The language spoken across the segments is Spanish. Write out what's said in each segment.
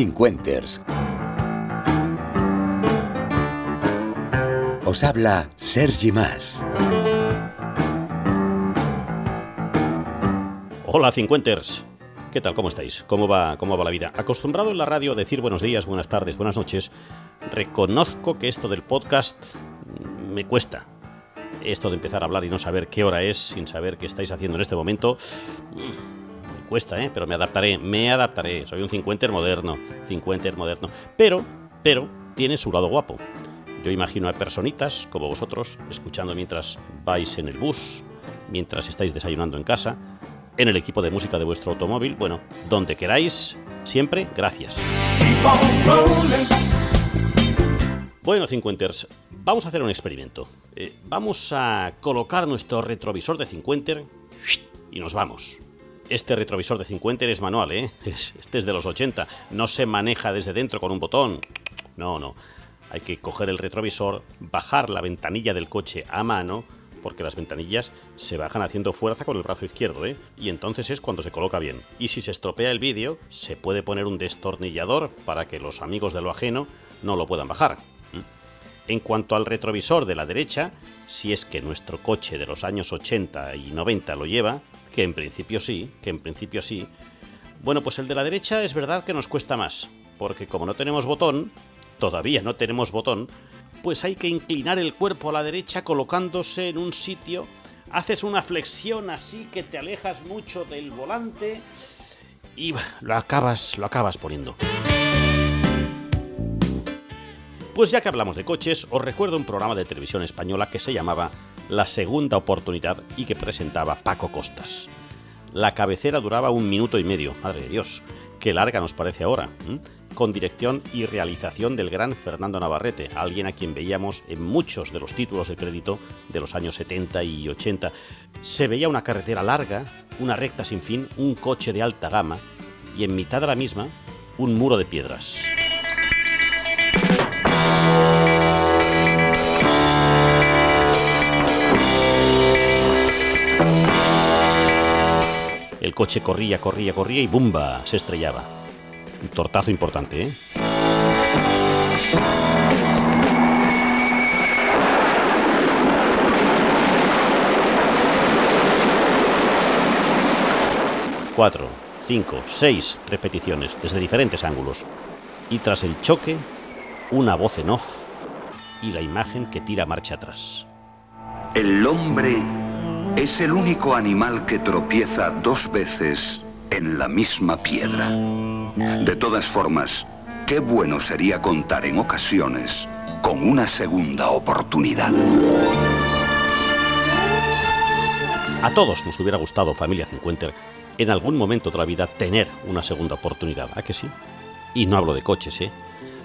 Cincuenters. Os habla Sergi Más. Hola, Cincuenters. ¿Qué tal? ¿Cómo estáis? ¿Cómo va, ¿Cómo va la vida? Acostumbrado en la radio a decir buenos días, buenas tardes, buenas noches, reconozco que esto del podcast me cuesta. Esto de empezar a hablar y no saber qué hora es, sin saber qué estáis haciendo en este momento, me cuesta, ¿eh? Pero me adaptaré, me adaptaré. Soy un cincuenter moderno, cincuenter moderno. Pero, pero, tiene su lado guapo. Yo imagino a personitas como vosotros, escuchando mientras vais en el bus, mientras estáis desayunando en casa, en el equipo de música de vuestro automóvil, bueno, donde queráis, siempre, gracias. Bueno, cincuenters, vamos a hacer un experimento. Eh, vamos a colocar nuestro retrovisor de cincuenter y nos vamos. Este retrovisor de cincuenter es manual, ¿eh? este es de los 80. No se maneja desde dentro con un botón. No, no. Hay que coger el retrovisor, bajar la ventanilla del coche a mano, porque las ventanillas se bajan haciendo fuerza con el brazo izquierdo, ¿eh? Y entonces es cuando se coloca bien. Y si se estropea el vídeo, se puede poner un destornillador para que los amigos de lo ajeno no lo puedan bajar. En cuanto al retrovisor de la derecha, si es que nuestro coche de los años 80 y 90 lo lleva, que en principio sí, que en principio sí, bueno, pues el de la derecha es verdad que nos cuesta más, porque como no tenemos botón, todavía no tenemos botón, pues hay que inclinar el cuerpo a la derecha colocándose en un sitio, haces una flexión así que te alejas mucho del volante y lo acabas, lo acabas poniendo. Pues ya que hablamos de coches, os recuerdo un programa de televisión española que se llamaba La Segunda Oportunidad y que presentaba Paco Costas. La cabecera duraba un minuto y medio, madre de Dios, qué larga nos parece ahora, con dirección y realización del gran Fernando Navarrete, alguien a quien veíamos en muchos de los títulos de crédito de los años 70 y 80. Se veía una carretera larga, una recta sin fin, un coche de alta gama y en mitad de la misma un muro de piedras. Coche corría, corría, corría y ¡bumba! se estrellaba. Un tortazo importante, ¿eh? Cuatro, cinco, seis repeticiones desde diferentes ángulos. Y tras el choque, una voz en off y la imagen que tira marcha atrás. El hombre es el único animal que tropieza dos veces en la misma piedra. De todas formas, qué bueno sería contar en ocasiones con una segunda oportunidad. A todos nos hubiera gustado, familia 50, en algún momento de la vida tener una segunda oportunidad, ¿a que sí? Y no hablo de coches, ¿eh?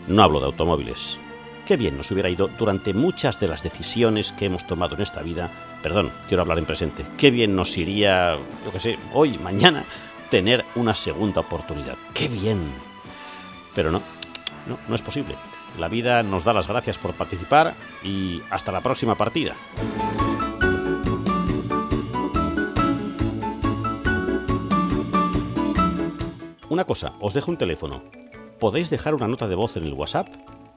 No hablo de automóviles. Qué bien nos hubiera ido durante muchas de las decisiones que hemos tomado en esta vida. Perdón, quiero hablar en presente. Qué bien nos iría, yo qué sé, hoy, mañana, tener una segunda oportunidad. Qué bien. Pero no, no, no es posible. La vida nos da las gracias por participar y hasta la próxima partida. Una cosa, os dejo un teléfono. Podéis dejar una nota de voz en el WhatsApp.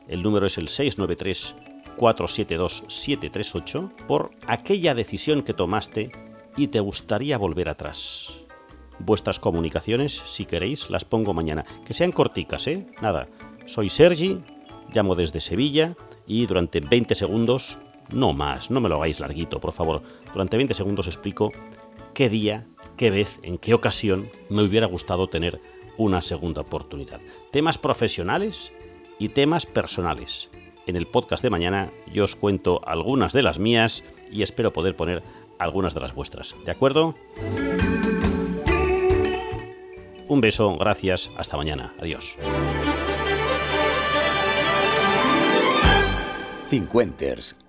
El número es el 693 472 738 por aquella decisión que tomaste y te gustaría volver atrás. Vuestras comunicaciones, si queréis, las pongo mañana. Que sean corticas, ¿eh? Nada. Soy Sergi, llamo desde Sevilla y durante 20 segundos, no más, no me lo hagáis larguito, por favor. Durante 20 segundos explico qué día, qué vez, en qué ocasión me hubiera gustado tener una segunda oportunidad. Temas profesionales y temas personales. En el podcast de mañana yo os cuento algunas de las mías y espero poder poner algunas de las vuestras. ¿De acuerdo? Un beso, gracias, hasta mañana. Adiós. Cincuenters